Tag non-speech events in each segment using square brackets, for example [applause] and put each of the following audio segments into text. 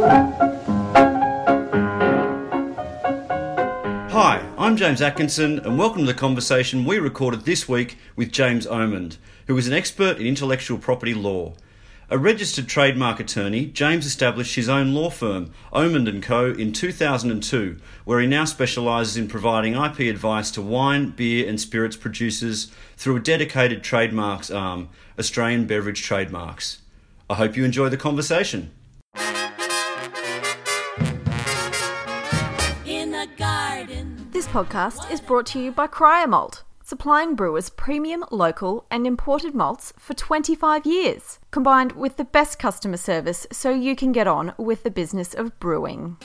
Hi, I'm James Atkinson, and welcome to the conversation we recorded this week with James Omond, who is an expert in intellectual property law. A registered trademark attorney, James established his own law firm, Omond & Co, in 2002, where he now specialises in providing IP advice to wine, beer and spirits producers through a dedicated trademarks arm, Australian Beverage Trademarks. I hope you enjoy the conversation. Podcast is brought to you by Cryer Malt, supplying brewers premium, local, and imported malts for 25 years, combined with the best customer service so you can get on with the business of brewing.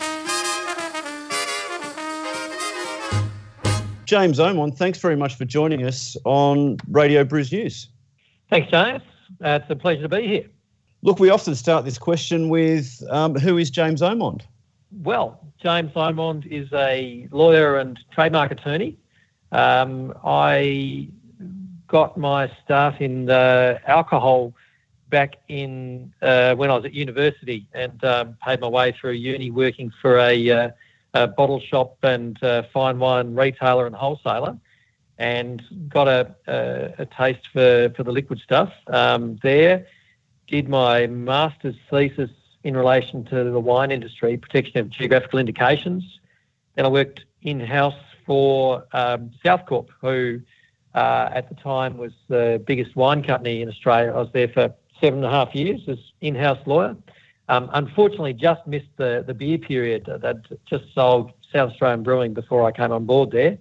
James Omond, thanks very much for joining us on Radio Brews News. Thanks, James. Uh, it's a pleasure to be here. Look, we often start this question with um, who is James Omond? Well, James Omond is a lawyer and trademark attorney. Um, I got my start in uh, alcohol back in uh, when I was at university and um, paid my way through uni working for a, uh, a bottle shop and fine wine retailer and wholesaler and got a, a, a taste for, for the liquid stuff um, there. Did my master's thesis in relation to the wine industry, protection of geographical indications. Then I worked in house for um, Southcorp, who uh, at the time was the biggest wine company in Australia. I was there for seven and a half years as in house lawyer. Um, unfortunately, just missed the, the beer period. They'd just sold South Australian Brewing before I came on board there.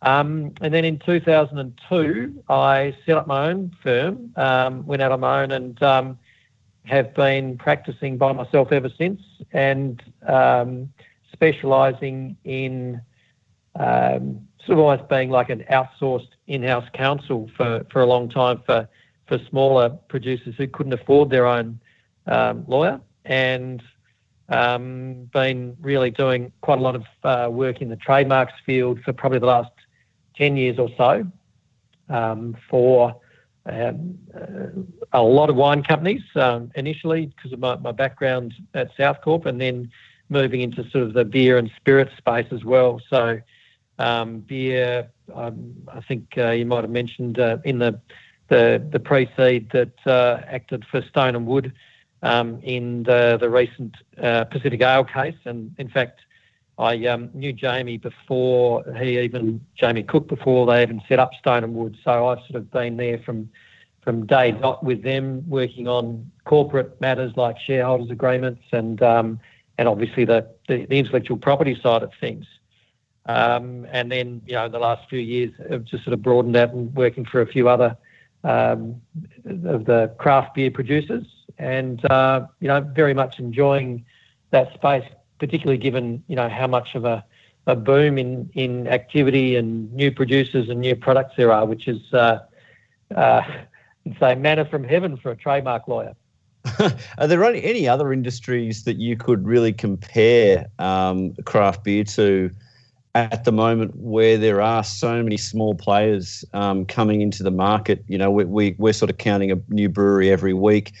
Um, and then in 2002, I set up my own firm, um, went out on my own, and um, have been practicing by myself ever since and um, specialising in um, sort of almost being like an outsourced in-house counsel for, for a long time for, for smaller producers who couldn't afford their own um, lawyer and um, been really doing quite a lot of uh, work in the trademarks field for probably the last 10 years or so um, for um, uh, a lot of wine companies um, initially because of my, my background at Southcorp and then moving into sort of the beer and spirit space as well. So um, beer, um, I think uh, you might have mentioned uh, in the the, the pre-seed that uh, acted for Stone and Wood um, in the, the recent uh, Pacific Ale case. And in fact, I um, knew Jamie before he even Jamie Cook before they even set up Stone and Wood. So I've sort of been there from from day dot with them, working on corporate matters like shareholders agreements and um, and obviously the, the, the intellectual property side of things. Um, and then you know the last few years have just sort of broadened out and working for a few other um, of the craft beer producers, and uh, you know very much enjoying that space particularly given you know how much of a, a boom in, in activity and new producers and new products there are, which is uh, uh, [laughs] say manna from heaven for a trademark lawyer. [laughs] are there any, any other industries that you could really compare um, craft beer to at the moment where there are so many small players um, coming into the market? You know, we, we're sort of counting a new brewery every week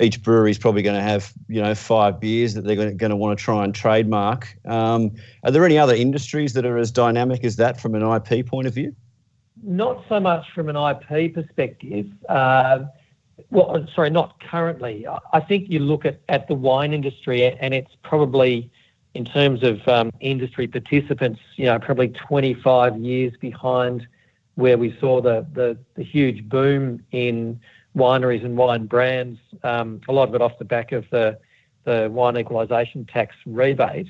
each brewery is probably going to have you know five beers that they're going to, want to try and trademark. Um, are there any other industries that are as dynamic as that from an IP point of view? Not so much from an IP perspective. Uh, well, sorry, not currently. I think you look at, at the wine industry, and it's probably in terms of um, industry participants, you know, probably 25 years behind where we saw the, the, the huge boom in wineries and wine brands, um, a lot of it off the back of the, the wine equalisation tax rebate.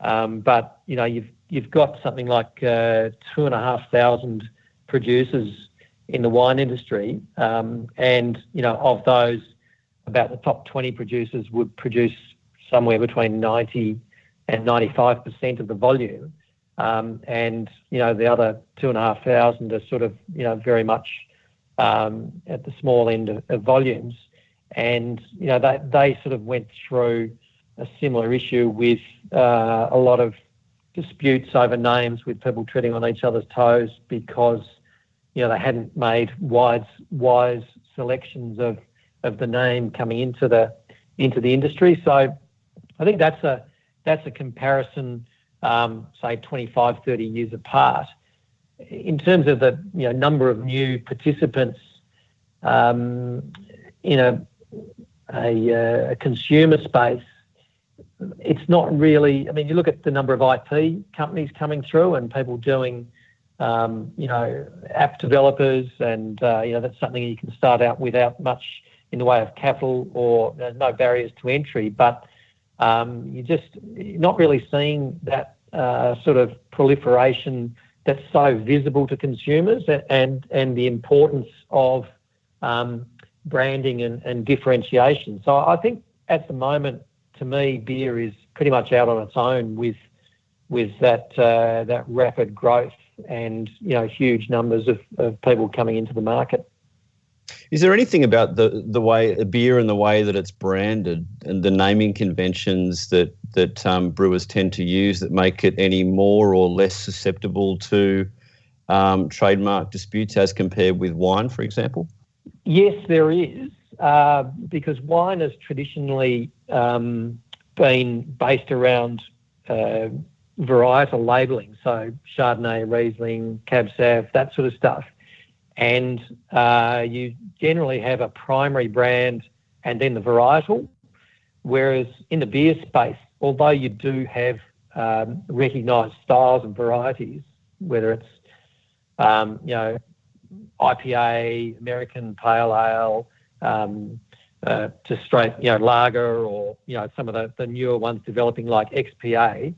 Um, but you know, you've you've got something like uh, two and a half thousand producers in the wine industry, um, and you know, of those, about the top 20 producers would produce somewhere between 90 and 95 percent of the volume, um, and you know, the other two and a half thousand are sort of you know very much at the small end of, volumes. And, you know, they, sort of went through a similar issue with uh, a lot of disputes over names with people treading on each other's toes because, you know, they hadn't made wise, selections of, of the name coming into the, into the industry. So I think that's a that's a comparison, um, say 25, 30 years apart. In terms of the you know number of new participants um, in uh, a consumer space, it's not really. I mean, you look at the number of IP companies coming through and people doing, um, you know, app developers, and uh, you know that's something you can start out without much in the way of capital or uh, no barriers to entry. But um, you're just not really seeing that sort of proliferation that's so visible to consumers, and and the importance of um, branding and, and differentiation. So I think at the moment to me, beer is pretty much out on its own with with that uh, that rapid growth and you know huge numbers of, of people coming into the market. Is there anything about the the way a beer and the way that it's branded and the naming conventions that that um, brewers tend to use that make it any more or less susceptible to um, trademark disputes as compared with wine, for example? Yes, there is uh, because wine has traditionally um, been based around uh, varietal labelling, so Chardonnay, Riesling, Cab Sav, that sort of stuff. And uh, you generally have a primary brand and then the varietal. Whereas in the beer space, although you do have um, recognised styles and varieties, whether it's um, you know IPA, American Pale Ale, um, uh, to straight, you know, lager or, you know, some of the, the newer ones developing like XPA,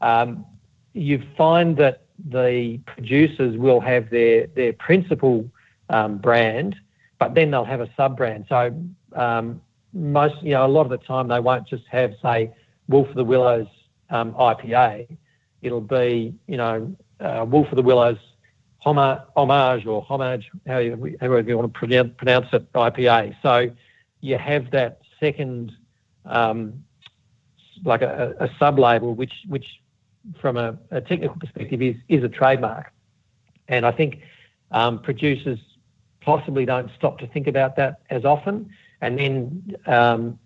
um, you find that the producers will have their, their principal um, brand, but then they'll have a sub brand. So um, most, you know, a lot of the time they won't just have, say, Wolf of the Willows um, IPA. It'll be, you know, uh, Wolf of the Willows homage or homage, however you want to pronounce it, IPA. So you have that second, um, like a, a sub label, which which from a, a, technical perspective is is a trademark. And I think um, producers possibly don't stop to think about that as often. And then um,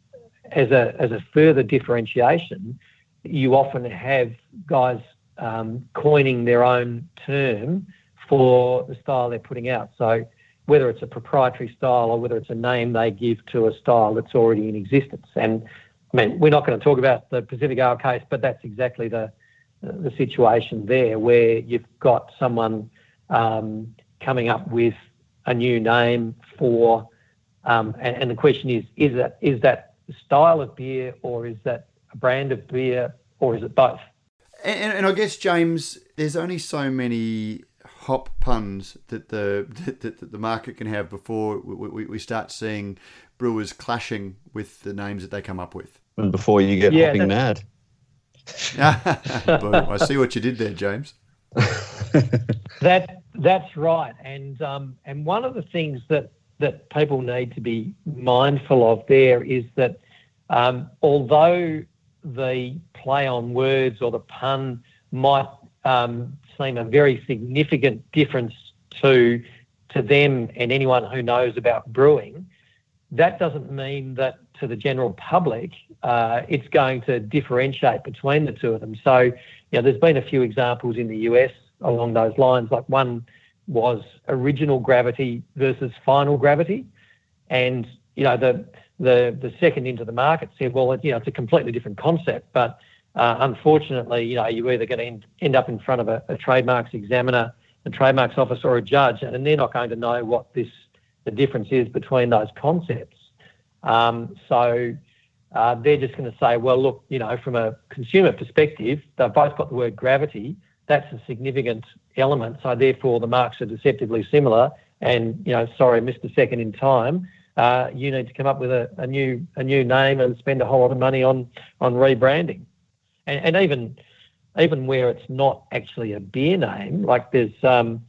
as a as a further differentiation, you often have guys um, coining their own term for the style they're putting out. So whether it's a proprietary style or whether it's a name they give to a style that's already in existence. And I mean, we're not going to talk about the Pacific Ale case, but that's exactly the the situation there, where you've got someone um, coming up with a new name for, um, and, and, the question is, is that is that style of beer or is that a brand of beer or is it both? And, and I guess James, there's only so many hop puns that the [laughs] that, that the market can have before we, we, start seeing brewers clashing with the names that they come up with. And before you get yeah, hopping mad. [laughs] I see what you did there, James. [laughs] that that's right, and um, and one of the things that that people need to be mindful of there is that um, although the play on words or the pun might um, seem a very significant difference to to them and anyone who knows about brewing. That doesn't mean that to the general public, uh, it's going to differentiate between the two of them. So, you know, there's been a few examples in the US along those lines. Like one was original gravity versus final gravity, and you know the the the second into the market said, well, you know, it's a completely different concept, but uh, unfortunately, you know, you're either going to end up in front of a, a, trademarks examiner, a trademarks office, or a judge, and they're not going to know what this the difference is between those concepts. Um, so uh, they're just going to say, well, look, you know, from a consumer perspective, they've both got the word gravity. That's a significant element. So therefore, the marks are deceptively similar. And you know, sorry, missed a second in time. Uh, you need to come up with a, a, new a new name and spend a whole lot of money on on rebranding and, and even even where it's not actually a beer name, like there's um,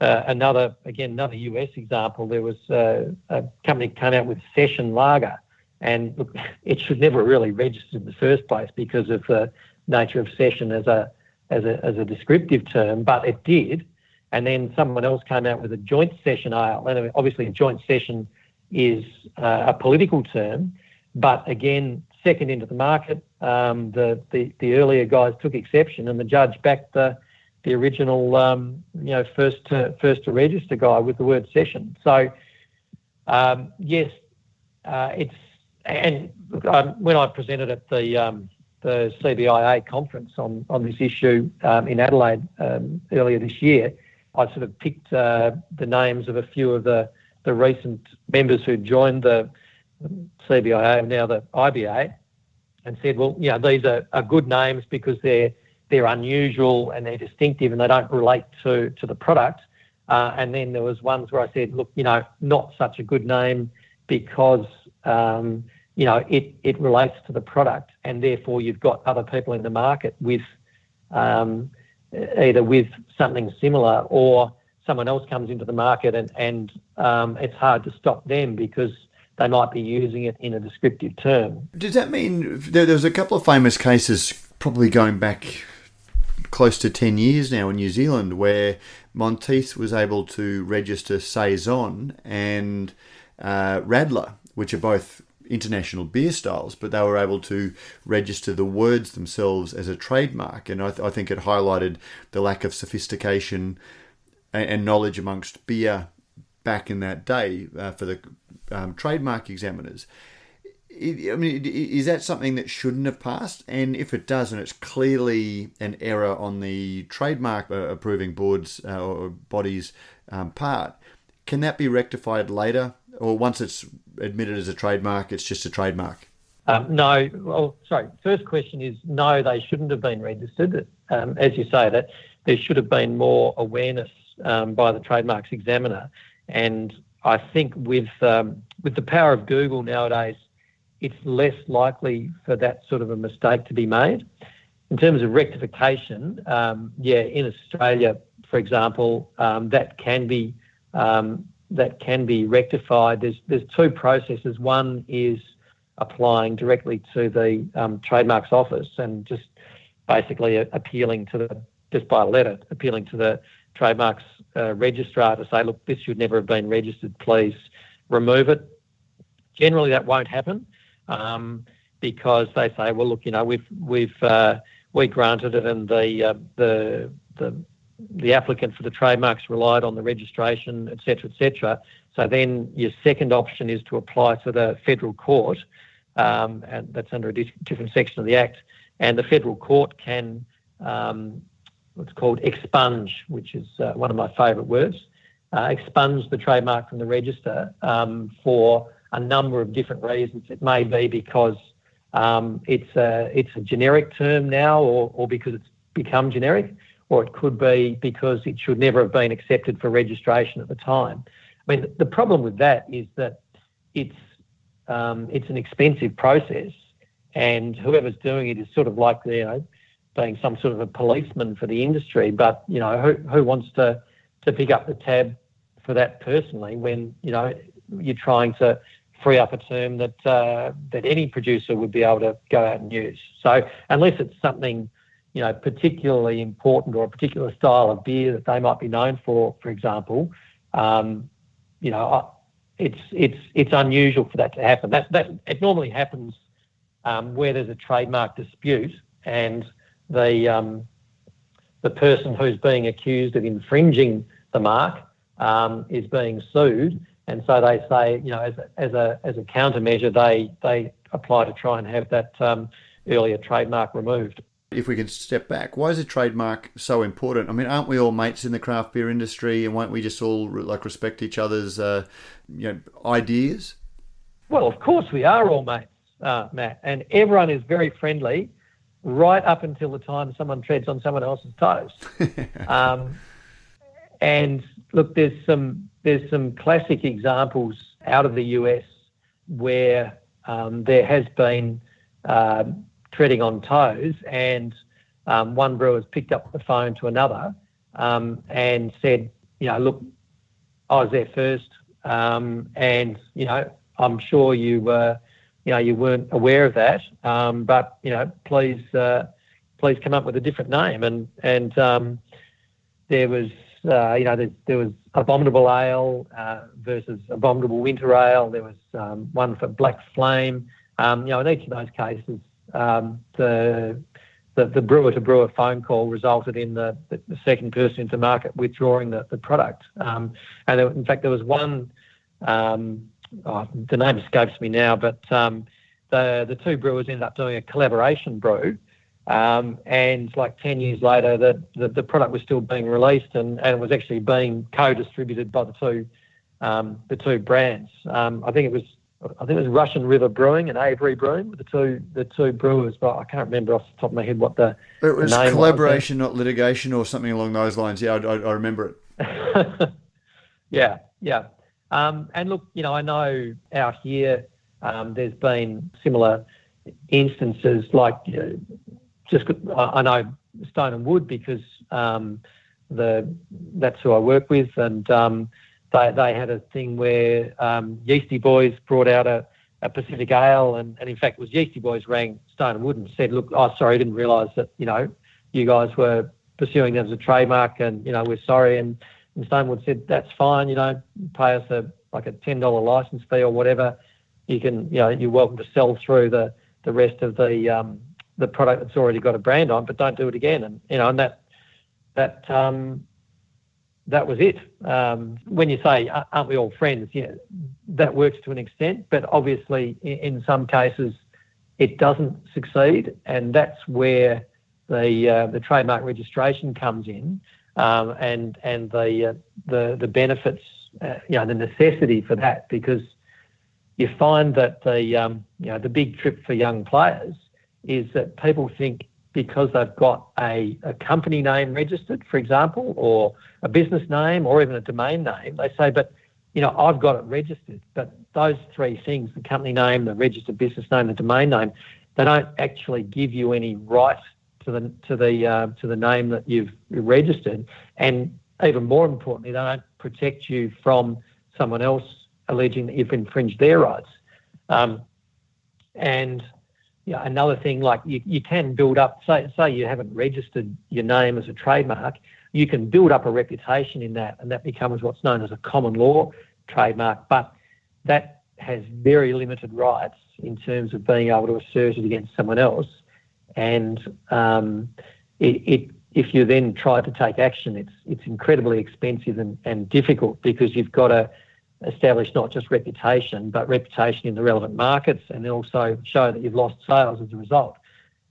uh, another again another US example. There was uh, a company came out with Session Lager, and look, [laughs] it should never really register in the first place because of the nature of session as a as a as a descriptive term, but it did. And then someone else came out with a joint session ale, and obviously a joint session is uh, a political term, but again, second into the market, um, the, the the earlier guys took exception, and the judge backed the the original um, you know first to first to register guy with the word session. So um, yes, uh, it's and um, when I presented at the um, the CBIA conference on on this issue um, in Adelaide um, earlier this year, I sort of picked uh, the names of a few of the the recent members who joined the CBIA, now the IBA, and said, well, you know, these are, are good names because they're they're unusual and they're distinctive and they don't relate to to the product. Uh, and then there was ones where I said, look, you know, not such a good name because um, you know it it relates to the product, and therefore you've got other people in the market with um, either with something similar or someone else comes into the market and and um, it's hard to stop them because they might be using it in a descriptive term. Does that mean there, a couple of famous cases, probably going back close to 10 years now in New Zealand, where Monteith was able to register Saison and uh, Radler, which are both international beer styles, but they were able to register the words themselves as a trademark. And I, th- I think it highlighted the lack of sophistication and, and knowledge amongst beer back in that day uh, for the um, trademark examiners. I mean, is that something that shouldn't have passed? And if it does, and it's clearly an error on the trademark uh, approving boards uh, or bodies' um, part, can that be rectified later, or once it's admitted as a trademark, it's just a trademark? Um, no. Well, sorry. First question is no, they shouldn't have been registered. Um, as you say, that there should have been more awareness um, by the trademarks examiner, and I think with um, with the power of Google nowadays, it's less likely for that sort of a mistake to be made. In terms of rectification, um, yeah, in Australia, for example, um, that can be um, that can be rectified. There's there's two processes. One is applying directly to the um, trademarks office and just basically appealing to the just by letter appealing to the trademarks uh, registrar to say, look, this should never have been registered, please remove it. Generally, that won't happen um, because they say, well, look, you know, we've we've uh, we granted it, and the uh, the the the applicant for the trademarks relied on the registration, etc., etc. So then your second option is to apply to the federal court, um, and that's under a different section of the Act, and the federal court can um, what's called expunge, which is uh, one of my favourite words, uh, expunge the trademark from the register um, for a number of different reasons. It may be because um, it's a it's a generic term now, or or because it's become generic, or it could be because it should never have been accepted for registration at the time. I mean, the problem with that is that it's um, it's an expensive process, and whoever's doing it is sort of like you know being some sort of a policeman for the industry. But you know, who who wants to to pick up the tab for that personally when you know you're trying to free up a term that uh, that any producer would be able to go out and use. So unless it's something you know particularly important or a particular style of beer that they might be known for, for example, um, you know, it's it's it's unusual for that to happen. That that it normally happens um, where there's a trademark dispute and the um, the person who's being accused of infringing the mark um, is being sued, and so they say, you know, as a, as a as a countermeasure, they they apply to try and have that um, earlier trademark removed. If we can step back, why is a trademark so important? I mean, aren't we all mates in the craft beer industry, and won't we just all like respect each other's, uh, you know, ideas? Well, of course we are all mates, uh, Matt, and everyone is very friendly right up until the time someone treads on someone else's toes. [laughs] um, and look, there's some there's some classic examples out of the US where um, there has been uh, treading on toes, and um, one brewer's picked up the phone to another um, and said, you know, look, I was there first, um, and you know, I'm sure you were you know, you weren't aware of that. Um, but you know, please, uh, please come up with a different name. And and um, there was, uh, you know, there, there, was abominable ale uh, versus abominable winter ale. There was um, one for black flame. Um, you know, in each of those cases, um, the, the brewer to brewer phone call resulted in the, the, the second person into market withdrawing the, the product. Um, and there, in fact, there was one, um, oh, the name escapes me now, but um, the the two brewers ended up doing a collaboration brew. Um, and like 10 years later, the, the, the, product was still being released and, and it was actually being co-distributed by the two um, the two brands. Um, I think it was I think it was Russian River Brewing and Avery Brewing, the two the two brewers, but I can't remember off the top of my head what the it was the collaboration, was. not litigation, or something along those lines. Yeah, I, I, I remember it. [laughs] yeah, yeah. Um, and look, you know, I know out here um, there's been similar instances like you know, just I know Stone and Wood because um, the that's who I work with, and um, they, they had a thing where um, Yeasty Boys brought out a, a Pacific Ale, and, and in fact, it was Yeasty Boys rang Stone and Wood and said, "Look, oh sorry, I didn't realise that you know you guys were pursuing them as a trademark, and you know we're sorry." And, and Stonewood said, "That's fine, you know, pay us a like a ten dollar license fee or whatever. You can, you know, you're welcome to sell through the the rest of the um, the product that's already got a brand on, but don't do it again." And you know, and that that um, that was it. Um, when you say, aren't we all friends? Yeah, that works to an extent, but obviously in, in some cases it doesn't succeed, and that's where the uh, the trademark registration comes in, um, and and the uh, the the benefits, uh, you know, the necessity for that because you find that the um, you know the big trip for young players is that people think because they've got a, a company name registered, for example, or a business name or even a domain name, they say, but you know, I've got it registered. But those three things, the company name, the registered business name, the domain name, they don't actually give you any right to the to the uh, to the name that you've registered, and even more importantly, they don't protect you from someone else alleging that you've infringed their rights. Um, and yeah, another thing, like you, you can build up, say, say you haven't registered your name as a trademark, you can build up a reputation in that, and that becomes what's known as a common law trademark. But that has very limited rights in terms of being able to assert it against someone else. And um, it, it, if you then try to take action, it's it's incredibly expensive and, and difficult because you've got to establish not just reputation, but reputation in the relevant markets and also show that you've lost sales as a result.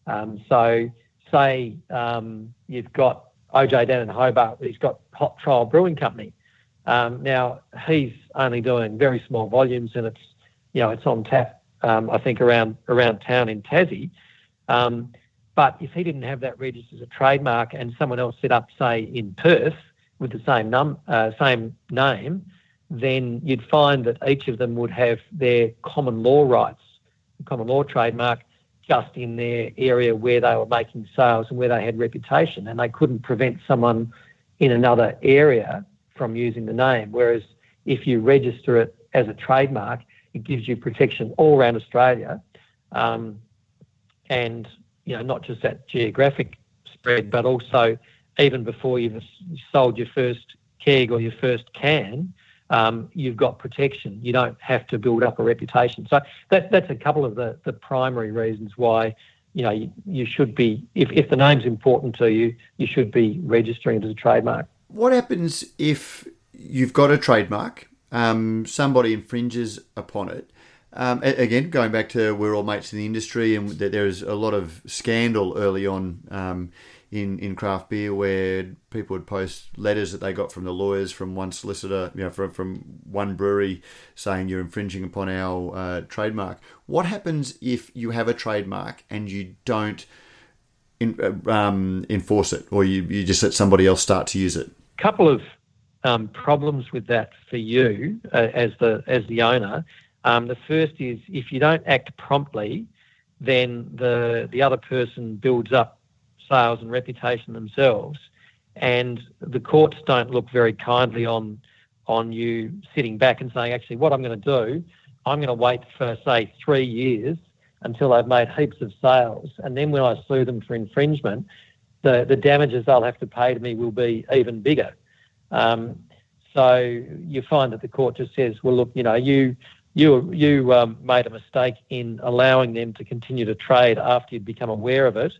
Um, so, say um, you've got OJ down in Hobart, he's got Hot Trial Brewing Company. Um, now, he's only doing very small volumes and it's, you know, it's on tap, um, I think, around, around town in Tassie. Um, but if he didn't have that registered as a trademark and someone else set up, say, in Perth with the same, num- uh, same name, then you'd find that each of them would have their common law rights, common law trademark, just in their area where they were making sales and where they had reputation, and they couldn't prevent someone in another area from using the name. Whereas if you register it as a trademark, it gives you protection all around Australia, um, and you know not just that geographic spread, but also even before you've sold your first keg or your first can, um, you've got protection. You don't have to build up a reputation. So that, that's a couple of the, the primary reasons why you know you, you should be if, if the name's important to you, you should be registering it as a trademark. What happens if you've got a trademark, um, somebody infringes upon it? Um, again, going back to we're all mates in the industry, and that there is a lot of scandal early on um, in, in craft beer where people would post letters that they got from the lawyers from one solicitor, you know, from, from one brewery saying you're infringing upon our uh, trademark. What happens if you have a trademark and you don't in, uh, um, enforce it or you, you just let somebody else start to use it? Couple of um, problems with that for you uh, as the as the owner. Um, the first is if you don't act promptly, then the the other person builds up sales and reputation themselves. And the courts don't look very kindly on on you sitting back and saying, actually, what I'm going to do, I'm going to wait for say three years until they've made heaps of sales, and then when I sue them for infringement, the the damages they'll have to pay to me will be even bigger. Um, so you find that the court just says, well, look, you know, you you you um, made a mistake in allowing them to continue to trade after you'd become aware of it,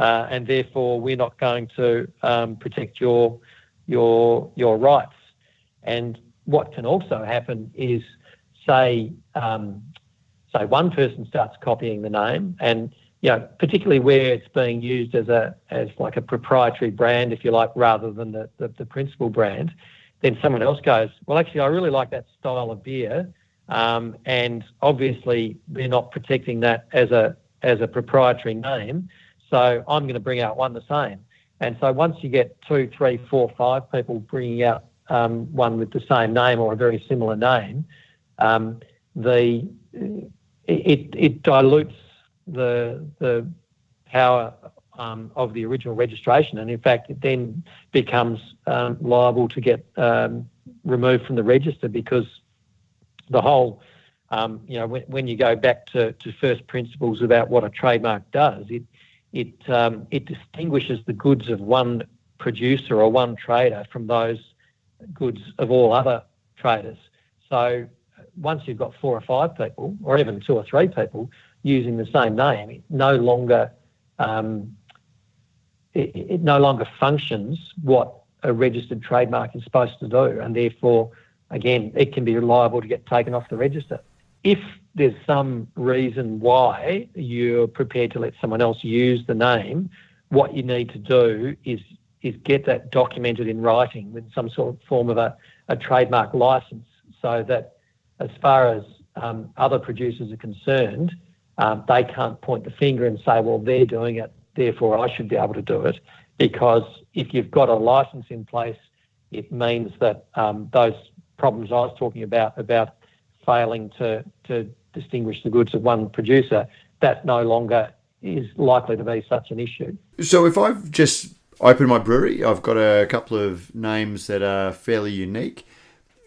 and therefore we're not going to um, protect your your your rights. And what can also happen is, say, um, say one person starts copying the name, and you know, particularly where it's being used as a as like a proprietary brand, if you like, rather than the, the, the principal brand, then someone else goes, well, actually, I really like that style of beer, um, and obviously we're not protecting that as a as a proprietary name, so I'm going to bring out one the same. And so once you get two, three, four, five people bringing out um, one with the same name or a very similar name, um, the it, it dilutes the the power um, of the original registration, and in fact, it then becomes um, liable to get um, removed from the register because the whole, um, you know, when, when, you go back to, to first principles about what a trademark does, it it um, it distinguishes the goods of one producer or one trader from those goods of all other traders. So once you've got four or five people, or even two or three people using the same name, it no longer um, it, it, no longer functions what a registered trademark is supposed to do, and therefore, again, it can be liable to get taken off the register. If there's some reason why you're prepared to let someone else use the name, what you need to do is is get that documented in writing with some sort of form of a, a trademark license so that as far as um, other producers are concerned, um, they can't point the finger and say, well, they're doing it, therefore I should be able to do it. Because if you've got a license in place, it means that um, those problems I was talking about, about failing to, to distinguish the goods of one producer, that no longer is likely to be such an issue. So if I've just opened my brewery, I've got a couple of names that are fairly unique.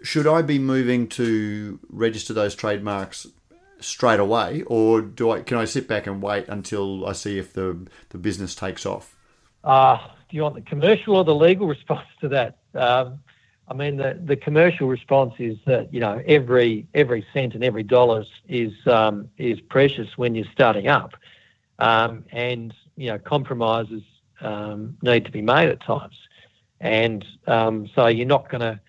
Should I be moving to register those trademarks straight away, or do I can I sit back and wait until I see if the the business takes off? Uh, do you want the commercial or the legal [laughs] response to that? Um, I mean, the, the commercial response is that you know every every cent and every dollar is um, is precious when you're starting up, um, and you know compromises um, need to be made at times, and um, so you're not going to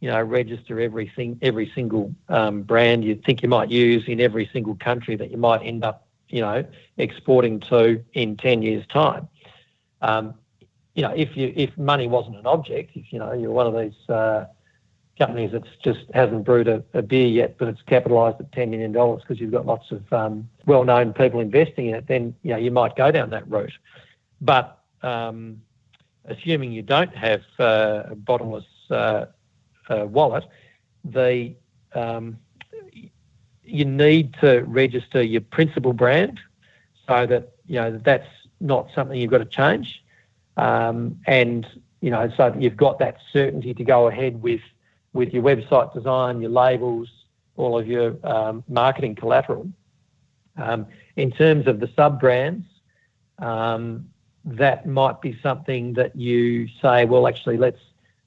you know register everything every single um, brand you think you might use in every single country that you might end up you know exporting to in ten years time. You know, if you if money wasn't an object, if you know you're one of these uh, companies that just hasn't brewed a, a, beer yet, but it's capitalised at ten million dollars because you've got lots of um, well-known people investing in it, then you know you might go down that route. But um, assuming you don't have uh, a bottomless uh, uh wallet, the um, you need to register your principal brand so that you know that that's not something you've got to change. Um, and you know, so you've got that certainty to go ahead with with your website design, your labels, all of your um, marketing collateral. Um, in terms of the sub brands, um, that might be something that you say, well, actually, let's,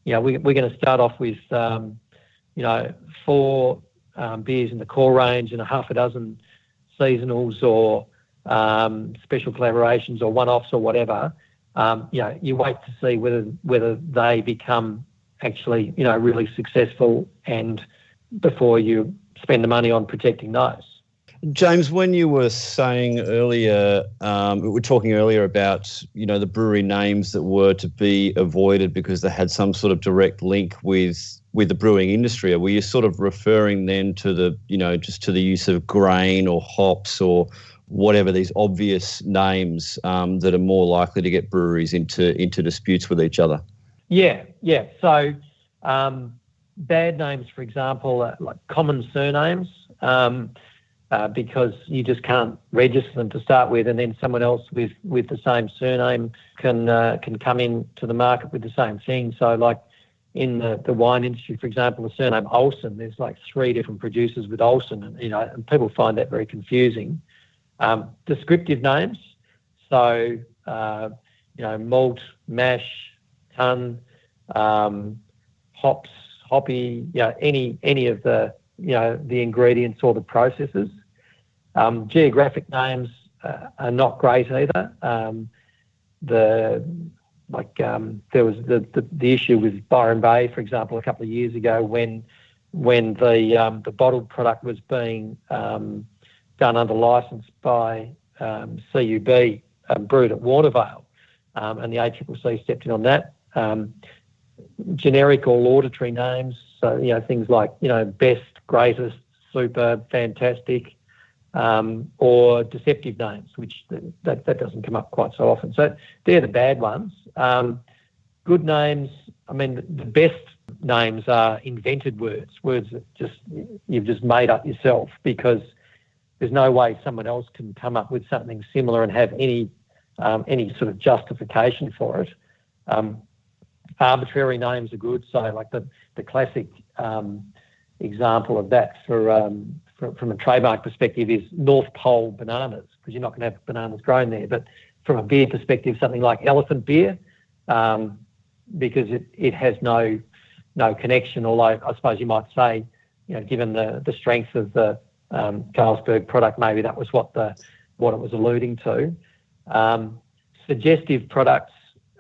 you know, we, we're going to start off with, you know, four beers in the core range and a half a dozen seasonals or special collaborations or one-offs or whatever um, you know, you wait to see whether whether they become actually, you know, really successful, and before you spend the money on protecting those. James, when you were saying earlier, um, we were talking earlier about you know the brewery names that were to be avoided because they had some sort of direct link with with the brewing industry. Were you sort of referring then to the you know just to the use of grain or hops or whatever these obvious names um, that are more likely to get breweries into into disputes with each other. Yeah, yeah. So um, bad names, for example, like common surnames, um, uh, because you just can't register them to start with, and then someone else with, with the same surname can uh, can come in to the market with the same thing. So like in the, the wine industry, for example, the surname Olsen, there's like three different producers with Olsen, and you know, and people find that very confusing. Um, descriptive names, so uh, you know malt, mash, ton, um, hops, hoppy, you know, any any of the you know the ingredients or the processes. Um, geographic names uh, are not great either. Um, the like um, there was the, the, the issue with Byron Bay, for example, a couple of years ago when when the um, the bottled product was being done under license by um, CUB, um, brewed at Warnervale, um, and the ACCC stepped in on that. Um, generic or laudatory names, so you know things like you know best, greatest, super, fantastic, um, or deceptive names, which that, that doesn't come up quite so often. So they're the bad ones. Good names, I mean, the best names are invented words, words that just you've just made up yourself because there's no way someone else can come up with something similar and have any um, any sort of justification for it. Um, arbitrary names are good. So, like the the classic um, example of that for, um, for, from a trademark perspective is North Pole bananas because you're not going to have bananas grown there. But from a beer perspective, something like elephant beer um, because it, it has no no connection. Although I suppose you might say, you know, given the the strength of the um, Carlsberg product, maybe that was what the what it was alluding to. Um, suggestive products,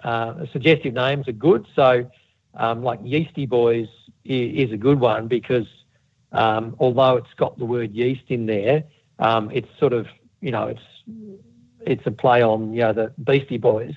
uh, suggestive names are good. So, um, like Yeasty Boys is, a good one because although it's got the word yeast in there, it's sort of you know it's it's a play on you know the Beastie Boys,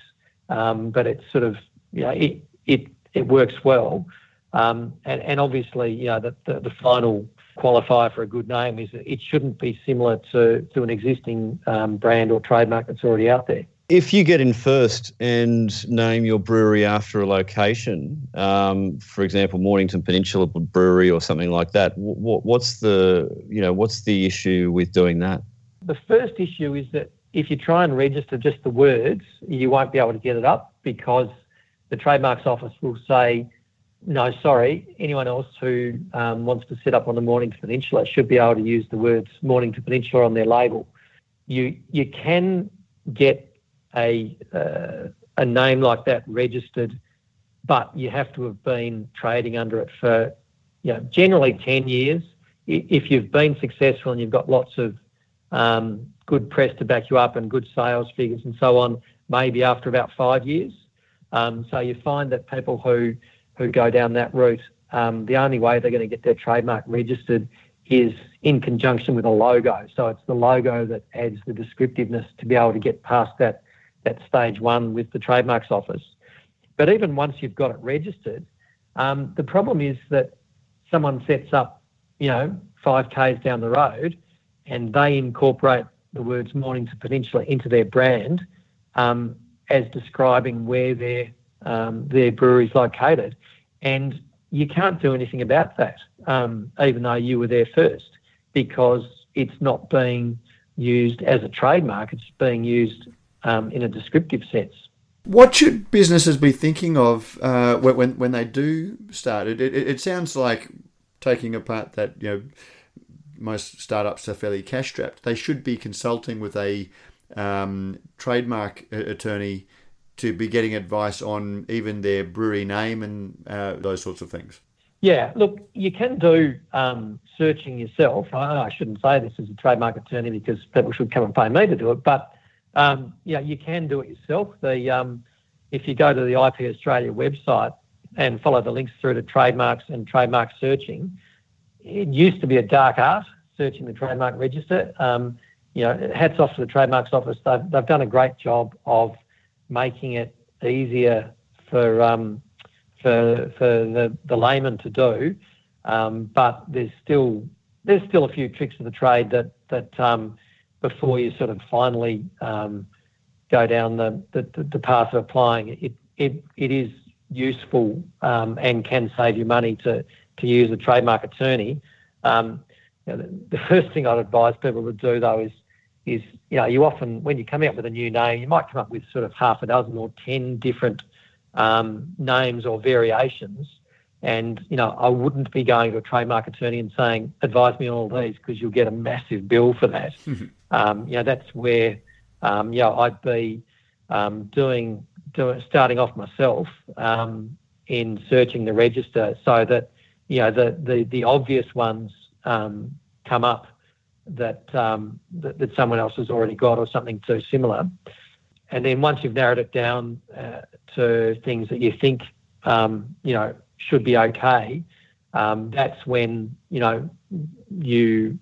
but it's sort of you know it it it works well. And, and obviously, you know, the, the final qualifier for a good name is that it shouldn't be similar to, to an existing um, brand or trademark that's already out there. If you get in first and name your brewery after a location, um, for example, Mornington Peninsula Brewery or something like that, what, what's the you know what's the issue with doing that? The first issue is that if you try and register just the words, you won't be able to get it up because the trademarks office will say no, sorry. Anyone else who um, wants to set up on the Mornington Peninsula should be able to use the words Mornington Peninsula on their label. You you can get a uh, a name like that registered, but you have to have been trading under it for you know generally ten years. If you've been successful and you've got lots of um, good press to back you up and good sales figures and so on, maybe after about five years. Um, so you find that people who who go down that route, um, the only way they're going to get their trademark registered is in conjunction with a logo. So it's the logo that adds the descriptiveness to be able to get past that that stage one with the trademarks office. But even once you've got it registered, um, the problem is that someone sets up, you know, five k's down the road, and they incorporate the words Mornington Peninsula into their brand um, as describing where their um, their brewery is located. And you can't do anything about that, um, even though you were there first, because it's not being used as a trademark, it's being used um, in a descriptive sense. What should businesses be thinking of uh, when, when they do start? It, it, it sounds like taking apart that you know most startups are fairly cash strapped. They should be consulting with a um, trademark attorney to be getting advice on even their brewery name and uh, those sorts of things? Yeah, look, you can do um, searching yourself. I, I, shouldn't say this as a trademark attorney because people should come and pay me to do it, but um, yeah, you can do it yourself. The um, if you go to the IP Australia website and follow the links through to trademarks and trademark searching, it used to be a dark art searching the trademark register. Um, you know, hats off to the trademarks office. They've, they've done a great job of making it easier for um, for for the, the layman to do. Um, but there's still there's still a few tricks of the trade that that um, before you sort of finally um, go down the, the, the path of applying it it, it is useful um, and can save you money to to use a trademark attorney. Um, you know, the, the first thing I'd advise people to do though is is you know you often when you come out with a new name you might come up with sort of half a dozen or ten different um, names or variations. And you know I wouldn't be going to a trademark attorney and saying advise me on all these because you'll get a massive bill for that. Mm-hmm. um, you know that's where um, you know I'd be um, doing doing starting off myself um, in searching the register so that you know the the, the obvious ones um, come up that, um, that, that someone else has already got or something too similar. And then once you've narrowed it down uh, to things that you think um, you know should be okay, um, that's when you know you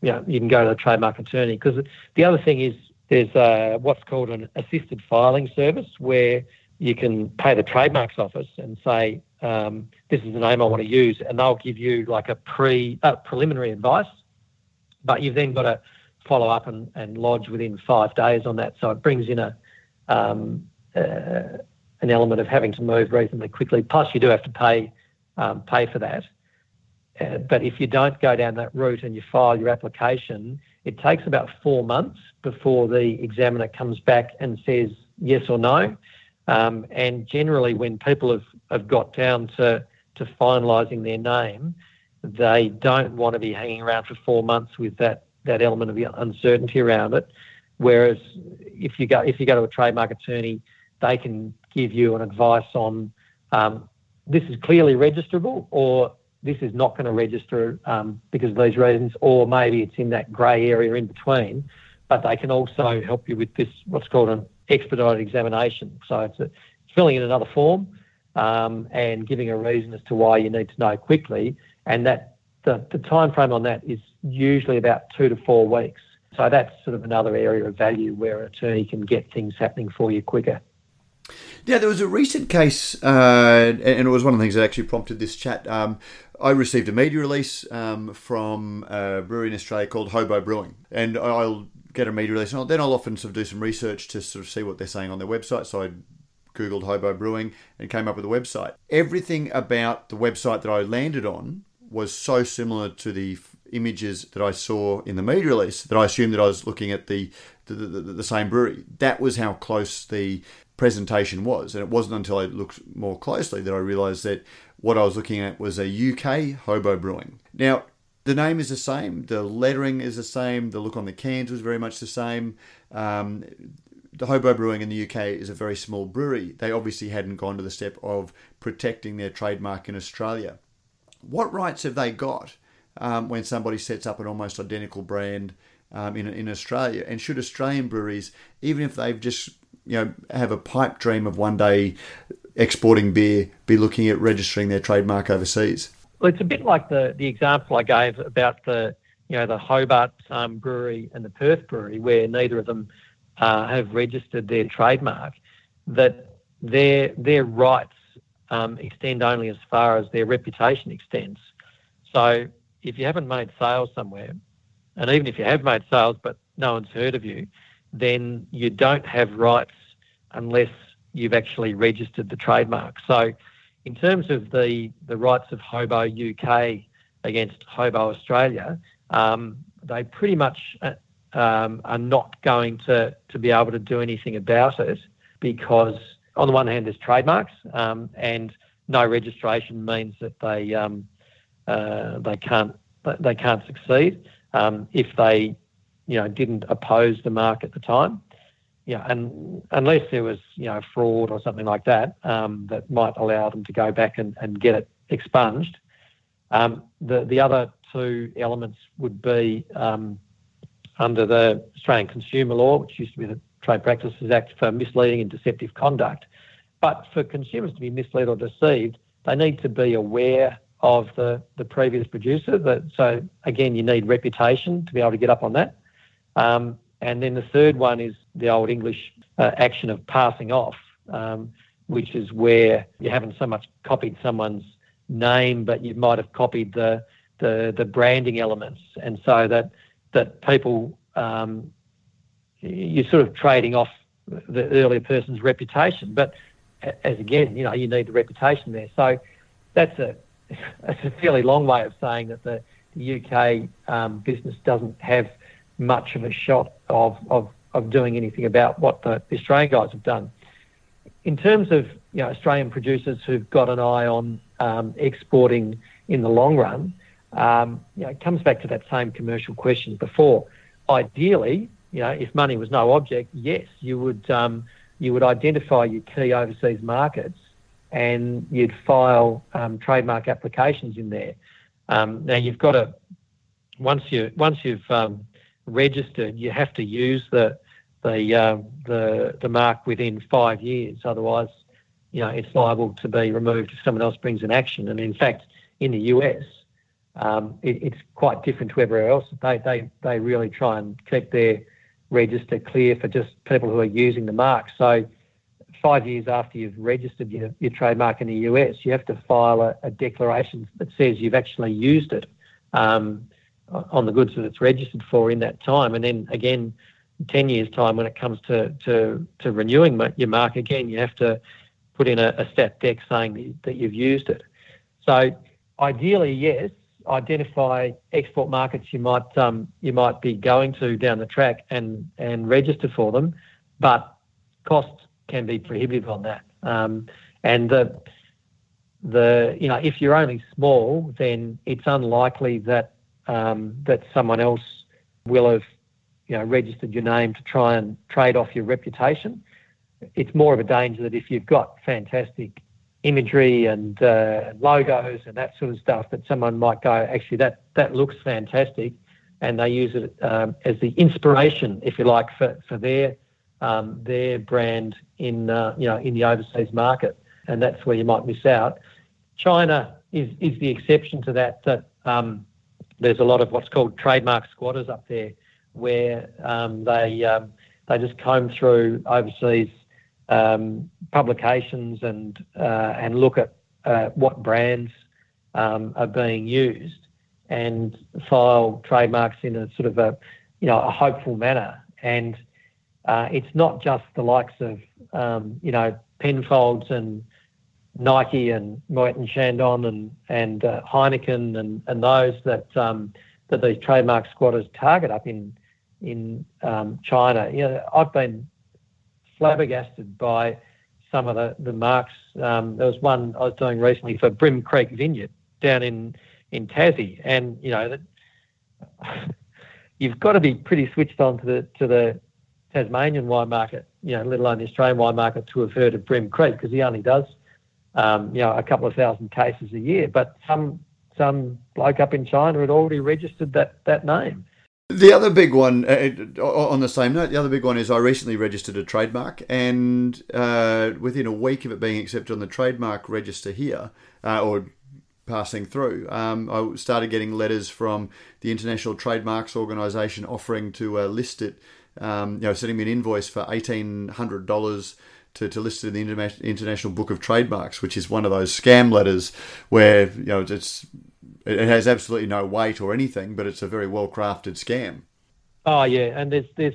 you know you can go to the trademark attorney because the other thing is there's what's called an assisted filing service where you can pay the trademarks office and say um, this is the name I want to use, and they'll give you like a pre uh, preliminary advice, but you've then got to follow up and, and lodge within five days on that. So it brings in a um, uh, an element of having to move reasonably quickly. Plus, you do have to pay um, pay for that. Uh, but if you don't go down that route and you file your application, it takes about four months before the examiner comes back and says yes or no. Um, and generally, when people have, have got down to, to finalising their name, they don't want to be hanging around for four months with that, that element of uncertainty around it. Whereas if you go if you go to a trademark attorney, they can give you an advice on um, this is clearly registrable or this is not going to register um, because of these reasons, or maybe it's in that grey area in between. But they can also help you with this what's called an expedited examination. So it's, a, filling in another form um, and giving a reason as to why you need to know quickly, and that the, the time frame on that is usually about two to four weeks. So that's sort of another area of value where an attorney can get things happening for you quicker. Yeah, there was a recent case, uh, and it was one of the things that actually prompted this chat. Um, I received a media release um, from a brewery in Australia called Hobo Brewing, and I'll get a media release, and then I'll often sort of do some research to sort of see what they're saying on their website. So I googled Hobo Brewing and came up with a website. Everything about the website that I landed on was so similar to the images that I saw in the media release that I assumed that I was looking at the the, the, the same brewery. That was how close the presentation was, and it wasn't until I looked more closely that I realised that what I was looking at was a UK hobo brewing. Now, the name is the same, the lettering is the same, the look on the cans was very much the same. Um, the Hobo Brewing in the UK is a very small brewery. They obviously hadn't gone to the step of protecting their trademark in Australia. What rights have they got um, when somebody sets up an almost identical brand um, in, in Australia? And should Australian breweries, even if they've just you know have a pipe dream of one day exporting beer, be looking at registering their trademark overseas? Well, it's a bit like the the example I gave about the you know the Hobart um, brewery and the Perth brewery, where neither of them uh, have registered their trademark. That their their rights um, extend only as far as their reputation extends. So if you haven't made sales somewhere, and even if you have made sales but no one's heard of you, then you don't have rights unless you've actually registered the trademark. So, in terms of the, the rights of Hobo UK against Hobo Australia, um, they pretty much uh, um, are not going to, to be able to do anything about it because, on the one hand, there's trademarks um, and no registration means that they um, uh, they can't they can't succeed um, if they you know didn't oppose the mark at the time. Yeah, and unless there was you know fraud or something like that um, that might allow them to go back and, and get it expunged. Um, the the other two elements would be um, under the Australian Consumer Law, which used to be the Trade Practices Act for misleading and deceptive conduct. But for consumers to be misled or deceived, they need to be aware of the, the previous producer. That, so again, you need reputation to be able to get up on that. Um, and then the third one is the old English uh, action of passing off, um, which is where you haven't so much copied someone's name, but you might have copied the the, the branding elements, and so that that people um, you're sort of trading off the earlier person's reputation. But as again, you know, you need the reputation there. So that's a [laughs] that's a fairly long way of saying that the, the UK um, business doesn't have much of a shot of, of, of doing anything about what the, the Australian guys have done. In terms of you know, Australian producers who've got an eye on um, exporting in the long run, um, you know, it comes back to that same commercial question before. Ideally, you know, if money was no object, yes, you would um, you would identify your key overseas markets and you'd file um, trademark applications in there. Um, now you've got to once you once you've um, registered, you have to use the the uh, the the mark within five years. Otherwise, you know, it's liable to be removed if someone else brings an action. And in fact, in the US, um, it, it's quite different to everywhere else. They, they, they really try and keep their register clear for just people who are using the mark. So, five years after you've registered your, your trademark in the US, you have to file a, a declaration that says you've actually used it um, on the goods that it's registered for in that time. And then again, 10 years' time, when it comes to, to, to renewing your mark, again, you have to put in a, a stat dec saying that you've used it. So ideally, yes, identify export markets you might um, you might be going to down the track and and register for them, but costs can be prohibitive on that. Um, and the the you know if you're only small, then it's unlikely that um, that someone else will have you know registered your name to try and trade off your reputation it's more of a danger that if you've got fantastic imagery and uh, logos and that sort of stuff, that someone might go, actually, that that looks fantastic, and they use it um, as the inspiration, if you like, for for their um, their brand in uh, you know in the overseas market, and that's where you might miss out. China is is the exception to that. That um, there's a lot of what's called trademark squatters up there, where um, they um, they just comb through overseas um, publications and uh, and look at uh, what brands um, are being used and file trademarks in a sort of a you know a hopeful manner. And uh, it's not just the likes of um, you know Penfolds and Nike and Moet and Chandon and and uh, Heineken and and those that um, that these trademark squatters target up in in um, China. You know, I've been flabbergasted by some of the, the marks. Um, there was one I was doing recently for Brim Creek Vineyard down in, in Tassie, and you know that [laughs] you've got to be pretty switched on to the to the Tasmanian wine market, you know, let alone the Australian wine market, to have heard of Brim Creek because he only does, um, you know, a couple of thousand cases a year. But some some bloke up in China had already registered that that name. The other big one, uh, on the same note, the other big one is I recently registered a trademark, and uh, within a week of it being accepted on the trademark register here, uh, or passing through, um, I started getting letters from the International Trademarks Organisation offering to uh, list it, um, you know, sending me an invoice for eighteen hundred dollars. To, to list it in the International Book of Trademarks, which is one of those scam letters where you know it's it has absolutely no weight or anything, but it's a very well crafted scam. Oh yeah, and there's there's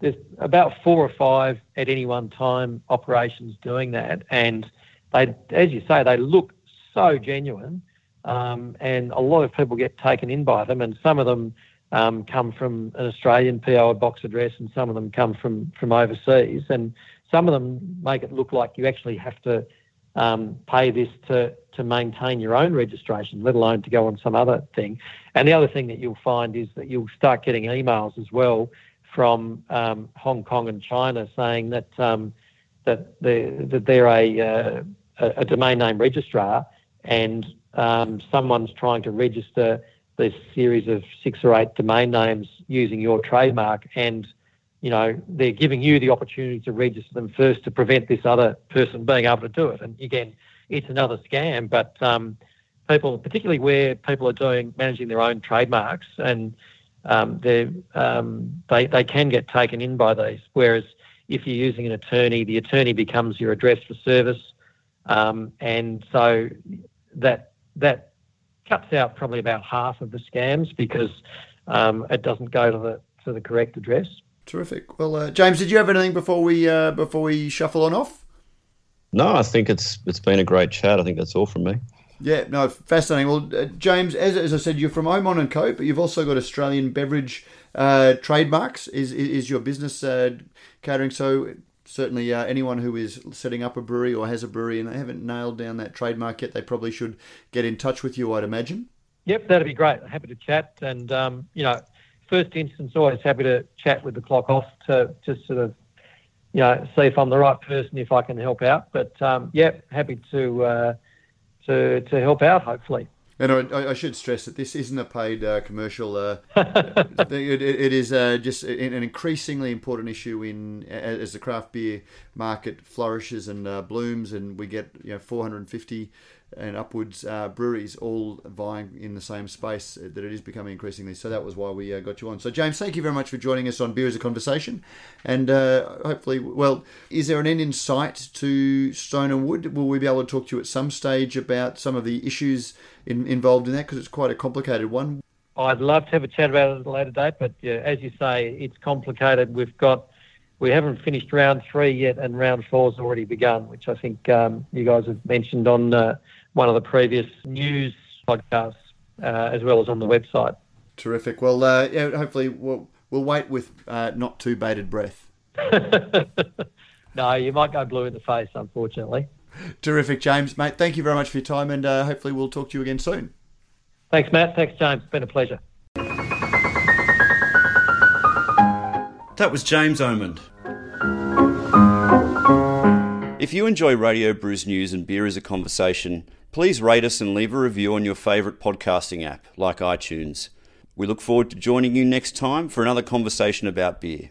there's about four or five at any one time operations doing that, and they, as you say, they look so genuine, um, and a lot of people get taken in by them, and some of them um, come from an Australian PO box address, and some of them come from from overseas, and some of them make it look like you actually have to um, pay this to, to maintain your own registration, let alone to go on some other thing. And the other thing that you'll find is that you'll start getting emails as well from um, Hong Kong and China saying that um, that they're, that they're a, uh, a domain name registrar and um, someone's trying to register this series of six or eight domain names using your trademark and you know, they're giving you the opportunity to register them first to prevent this other person being able to do it. And again, it's another scam, but um, people, particularly where people are doing managing their own trademarks, and um, um, they they can get taken in by these. Whereas if you're using an attorney, the attorney becomes your address for service, um, and so that that cuts out probably about half of the scams because um, it doesn't go to the to the correct address. Terrific. Well, uh, James, did you have anything before we uh, before we shuffle on off? No, I think it's it's been a great chat. I think that's all from me. Yeah, no, fascinating. Well, uh, James, as, as I said, you're from Omond and Co, but you've also got Australian beverage uh, trademarks. Is, is, is your business uh, catering? So certainly, uh, anyone who is setting up a brewery or has a brewery and they haven't nailed down that trademark yet, they probably should get in touch with you. I'd imagine. Yep, that'd be great. Happy to chat, and um, you know, first instance, always happy to chat with the clock off to just sort of, you know, see if I'm the right person, if I can help out. But um, yeah, happy to uh, to to help out. Hopefully. And I, I, should stress that this isn't a paid uh, commercial. Uh, [laughs] it, it, is uh, just an increasingly important issue in as the craft beer market flourishes and uh, blooms, and we get you know 450 and upwards uh, breweries all vying in the same space. Uh, that it is becoming increasingly. So that was why we got you on. So James, thank you very much for joining us on Beer is a Conversation, and hopefully, well, is there an end in sight to Stone and Wood? Will we be able to talk to you at some stage about some of the issues? in, involved in that because it's quite a complicated one. I'd love to have a chat about it at a later date, but yeah, as you say, it's complicated. We've got we haven't finished round three yet, and round four's already begun, which I think um, you guys have mentioned on uh, one of the previous news podcasts, uh, as well as on the website. Terrific. Well, uh, yeah, hopefully we'll we'll wait with uh, not too bated breath. [laughs] no, you might go blue in the face, unfortunately. Terrific, James, mate. Thank you very much for your time, and uh, hopefully we'll talk to you again soon. Thanks, Matt. Thanks, James. It's been a pleasure. That was James Omond. If you enjoy Radio Brews News and Beer is a Conversation, please rate us and leave a review on your favourite podcasting app, like iTunes. We look forward to joining you next time for another conversation about beer.